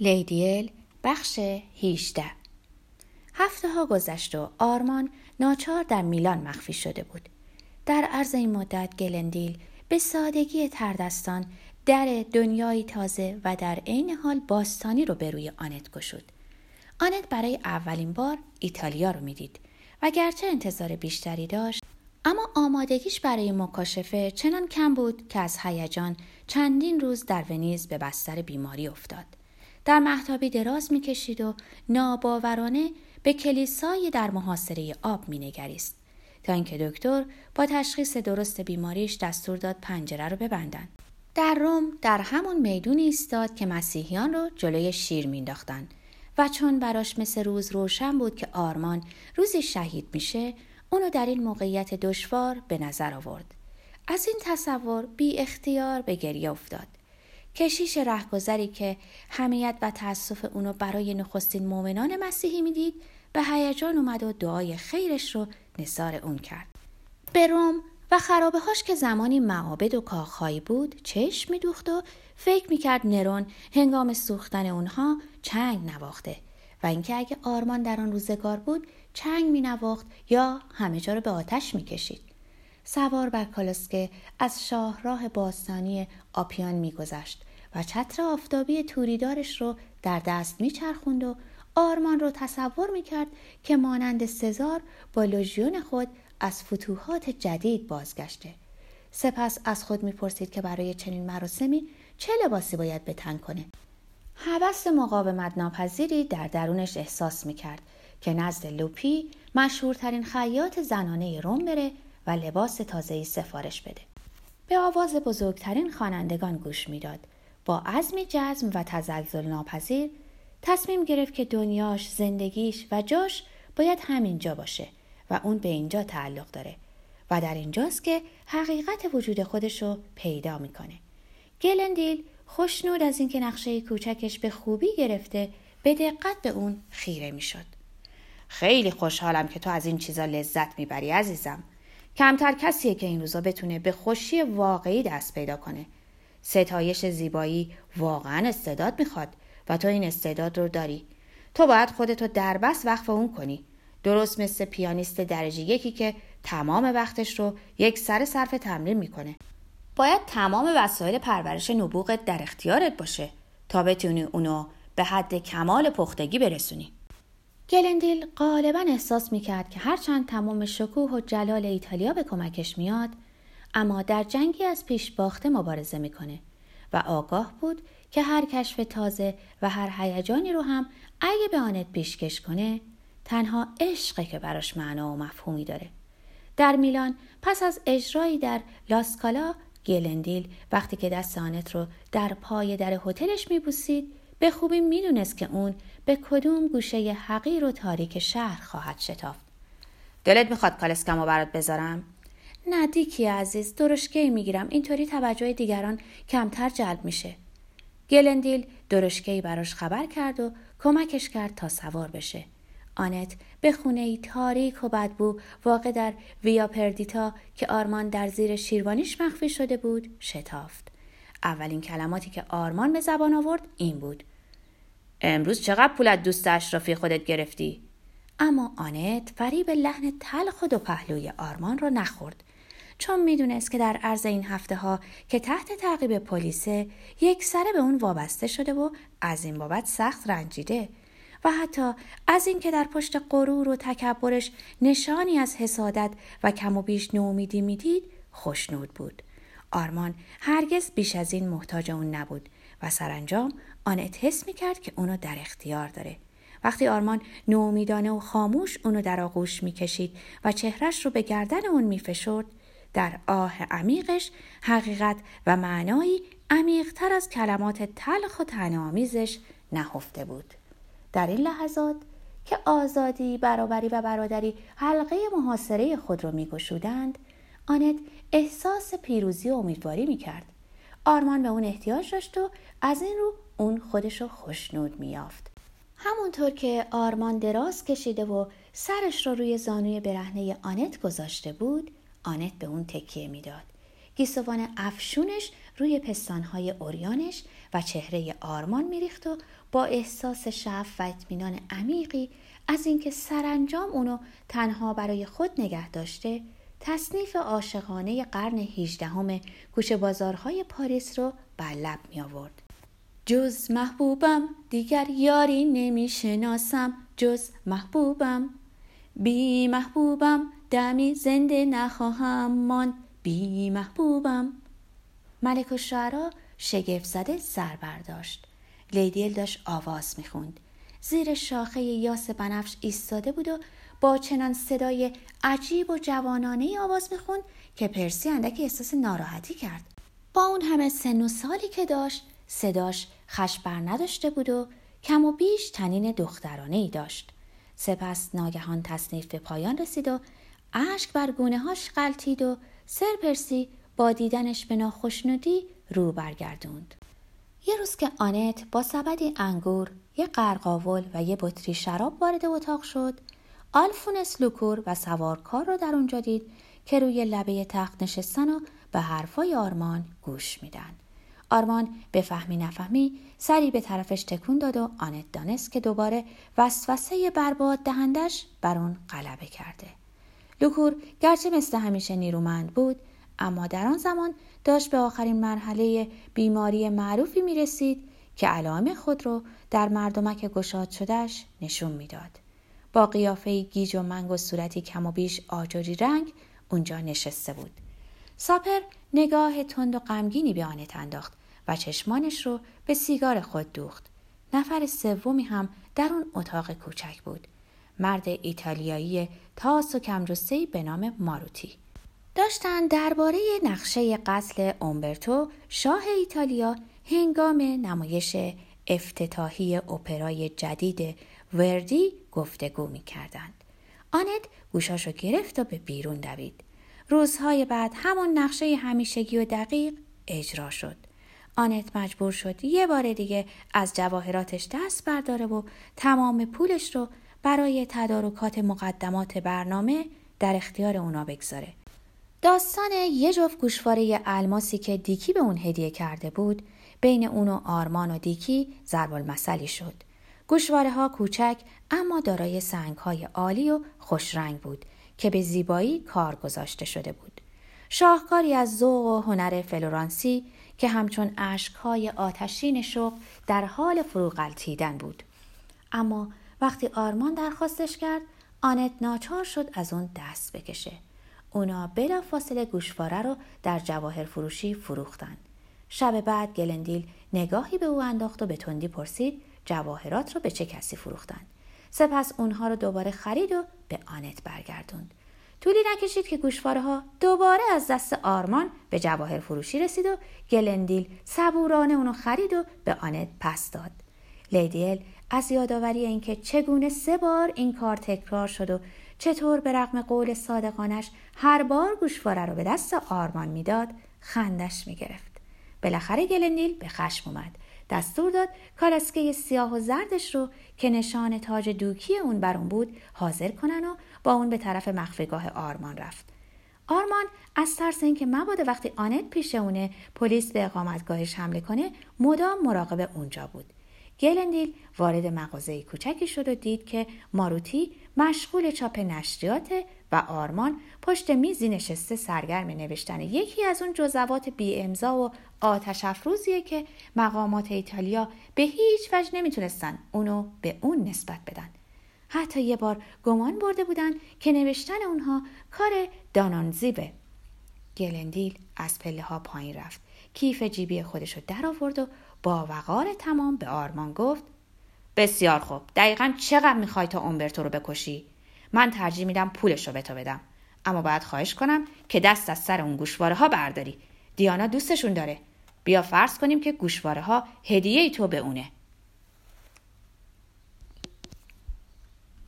لیدیل بخش 18 هفته ها گذشت و آرمان ناچار در میلان مخفی شده بود. در عرض این مدت گلندیل به سادگی تردستان در دنیایی تازه و در عین حال باستانی رو به روی آنت گشود. آنت برای اولین بار ایتالیا رو می‌دید و گرچه انتظار بیشتری داشت اما آمادگیش برای مکاشفه چنان کم بود که از هیجان چندین روز در ونیز به بستر بیماری افتاد. در محتابی دراز می‌کشید و ناباورانه به کلیسای در محاصره آب مینگریست تا اینکه دکتر با تشخیص درست بیماریش دستور داد پنجره رو ببندند در روم در همون میدون ایستاد که مسیحیان رو جلوی شیر مینداختند و چون براش مثل روز روشن بود که آرمان روزی شهید میشه اونو در این موقعیت دشوار به نظر آورد. از این تصور بی اختیار به گریه افتاد. کشیش رهگذری که همیت و تأسف اونو برای نخستین مؤمنان مسیحی می‌دید به هیجان اومد و دعای خیرش رو نثار اون کرد. به روم و خرابه هاش که زمانی معابد و کاخهایی بود چشم میدوخت و فکر می‌کرد نرون هنگام سوختن اونها چنگ نواخته و اینکه اگه آرمان در آن روزگار بود چنگ مینواخت یا همه جا رو به آتش می‌کشید. سوار بر کالسکه از شاهراه باستانی آپیان میگذشت و چتر آفتابی توریدارش رو در دست میچرخوند و آرمان رو تصور می‌کرد که مانند سزار با لژیون خود از فتوحات جدید بازگشته. سپس از خود می‌پرسید که برای چنین مراسمی چه لباسی باید بتن کنه. هوس مقاومت ناپذیری در درونش احساس می‌کرد که نزد لوپی مشهورترین خیاط زنانه روم بره و لباس تازهی سفارش بده. به آواز بزرگترین خوانندگان گوش می‌داد. با عزمی جزم و تزلزل ناپذیر تصمیم گرفت که دنیاش، زندگیش و جاش باید همینجا باشه و اون به اینجا تعلق داره و در اینجاست که حقیقت وجود خودش رو پیدا می‌کنه. گلندیل خوشنود از اینکه نقشه کوچکش به خوبی گرفته به دقت به اون خیره می‌شد. خیلی خوشحالم که تو از این چیزا لذت می‌بری عزیزم کمتر کسیه که این روزا بتونه به خوشی واقعی دست پیدا کنه. ستایش زیبایی واقعا استعداد می‌خواد و تو این استعداد رو داری. تو باید خودتو دربست وقف اون کنی. درست مثل پیانیست درجه یکی که تمام وقتش رو یک سر صرف تمرین می‌کنه. باید تمام وسایل پرورش نبوغت در اختیارت باشه تا بتونی اونو به حد کمال پختگی برسونی. گلندیل غالبا احساس می‌کرد که هرچند تمام شکوه و جلال ایتالیا به کمکش میاد اما در جنگی از پیش باخته مبارزه می‌کنه و آگاه بود که هر کشف تازه و هر هیجانی رو هم اگه به آنت پیشکش کنه تنها عشقه که براش معنا و مفهومی داره. در میلان پس از اجرایی در لاسکالا گلندیل وقتی که دست آنت رو در پای در هتلش میبوسید به خوبی می‌دونست که اون به کدوم گوشه حقیر و تاریک شهر خواهد شتافت. دلت می‌خواد کالسکمو برات بذارم؟ نه دیکی عزیز درشکه می‌گیرم. اینطوری توجه دیگران کمتر جلب میشه. گلندیل درشکه براش خبر کرد و کمکش کرد تا سوار بشه. آنت به خونه ای تاریک و بدبو واقع در ویا پردیتا که آرمان در زیر شیروانیش مخفی شده بود شتافت. اولین کلماتی که آرمان به زبان آورد این بود. امروز چقدر پول از دوست اشرافی خودت گرفتی؟ اما آنت فریب لحن تلخ و دو پهلوی آرمان را نخورد. چون می‌دونست که در عرض این هفته ها که تحت تعقیب پلیسه یک سره به اون وابسته شده و از این بابت سخت رنجیده و حتی از اینکه در پشت غرور و تکبرش نشانی از حسادت و کم و بیش نومیدی می‌دید خوشنود بود. آرمان هرگز بیش از این محتاج اون نبود و سرانجام آنت حس می‌کرد که اونو در اختیار داره. وقتی آرمان نومیدانه و خاموش اونو در آغوش می‌کشید و چهرش رو به گردن اون میفشرد در آه عمیقش حقیقت و معنایی عمیقتر از کلمات تلخ و تنامیزش نهفته بود. در این لحظات که آزادی برابری و برادری حلقه محاصره خود را میگشودند آنت احساس پیروزی و امیدواری می‌کرد. آرمان به اون احتیاج داشت و از این رو اون خودش رو خوشنود میافت همونطور که آرمان دراز کشیده و سرش رو روی زانوی برهنه آنت گذاشته بود آنت به اون تکیه می‌داد. گیسوان افشونش روی پستانهای اوریانش و چهره آرمان میریخت و با احساس شعف و اطمینان عمیقی از اینکه سرانجام اونو تنها برای خود نگه داشته تصنیف عاشقانه قرن هیجدهم کوچه بازارهای پاریس رو بر لب می آورد. جز محبوبم دیگر یاری نمی شناسم. جز محبوبم بی محبوبم دمی زنده نخواهم ماند. بی محبوبم. ملک و شعرا شگفت زده سر برداشت. لیدیل داشت آواز می‌خوند. زیر شاخه یاس بنفش ایستاده بود و با چنان صدای عجیب و جوانانه آواز می‌خوند که پرسی اندک احساس ناراحتی کرد. با اون همه سن و سالی که داشت صداش خشبر نداشته بود و کم و بیش طنین دخترانه ای داشت. سپس ناگهان تصنیف به پایان رسید و اشک بر گونه هاش غلطید و سر پرسی با دیدنش به ناخشنودی رو برگردوند. یه روز که آنت با سبدی انگور یه قرقاول و یه بطری شراب وارد اتاق شد آلفونس لوکور و سوارکار رو در اونجا دید که روی لبه تخت نشستن و به حرفای آرمان گوش میدن. آرمان به فهمی نفهمی سری به طرفش تکون داد و آنت دانست که دوباره وسوسه برباد دهندش بر اون غلبه کرده. لوکور گرچه مثل همیشه نیرومند بود اما در آن زمان داشت به آخرین مرحله بیماری معروفی می رسید که علائم خود رو در مردمک گشاد شدهش نشون می‌داد. با قیافه گیج و منگ و صورتی کم و بیش آجری رنگ اونجا نشسته بود. ساپر نگاه تند و غمگینی به آنت انداخت و چشمانش رو به سیگار خود دوخت. نفر سومی هم در اون اتاق کوچک بود. مرد ایتالیایی تاس و کمجسهی به نام ماروتی. داشتن درباره نقشه قتل اومبرتو شاه ایتالیا هنگام نمایش افتتاحی اپرای جدید وردی گفتگو می کردند. آنت گوشاشو گرفت و به بیرون دوید. روزهای بعد همون نقشه همیشگی و دقیق اجرا شد. آنت مجبور شد یه بار دیگه از جواهراتش دست برداره و تمام پولش رو برای تدارکات مقدمات برنامه در اختیار اونا بگذاره. داستان یه جفت گوشواره الماسی که دیکی به اون هدیه کرده بود بین اون و آرمان و دیکی ضرب المثلی شد. گوشواره ها کوچک اما دارای سنگ های عالی و خوشرنگ بود که به زیبایی کار گذاشته شده بود. شاهکاری از ذوق و هنر فلورانسی که همچون های آتشین شوق در حال فروغلتیدن بود. اما وقتی آرمان درخواستش کرد آنت ناچار شد از اون دست بکشه. اونا بلا فاصله گوشواره رو در جواهر فروشی فروختن. شب بعد گلندیل نگاهی به او انداخت و به تندی پرسید جواهرات رو به چه کسی فروختن. سپس اونها رو دوباره خرید و به آنت برگردوند. طولی نکشید که گوشواره ها دوباره از دست آرمان به جواهر فروشی رسید و گلندیل صبورانه اونو خرید و به آنت پس داد. لیدیل از یادآوری اینکه چگونه سه بار این کار تکرار شد و چطور به رغم قول صادقانش هر بار گوشواره رو به دست آرمان می‌داد خندش می‌گرفت بالاخره گلندیل به خشم اومد دستور داد کالسکه سیاه و زردش رو که نشان تاج دوکی اون بر اون بود حاضر کنن و با اون به طرف مخفیگاه آرمان رفت. آرمان از ترس اینکه مبادا وقتی آنت پیش اونه پلیس به اقامتگاهش حمله کنه مدام مراقب اونجا بود. گلندیل وارد مغازه کوچکی شد و دید که ماروتی مشغول چاپ نشریات و آرمان پشت میزی نشسته سرگرم نوشتن یکی از اون جزوات بی امضا و آتش افروزیه که مقامات ایتالیا به هیچ وجه نمی‌تونستن اونو به اون نسبت بدن. حتی یه بار گمان برده بودن که نوشتن اونها کار دانانزیبه. گلندیل از پله ها پایین رفت. کیف جیبی خودشو در آورد و با وقار تمام به آرمان گفت بسیار خوب دقیقا چقدر می‌خوای تا اومبرتو رو بکشی؟ من ترجیح میدم پولش رو به تو بدم. اما باید خواهش کنم که دست از سر اون گوشواره ها برداری. دیانا دوستشون داره. بیا فرض کنیم که گوشواره ها هدیه ای تو به اونه.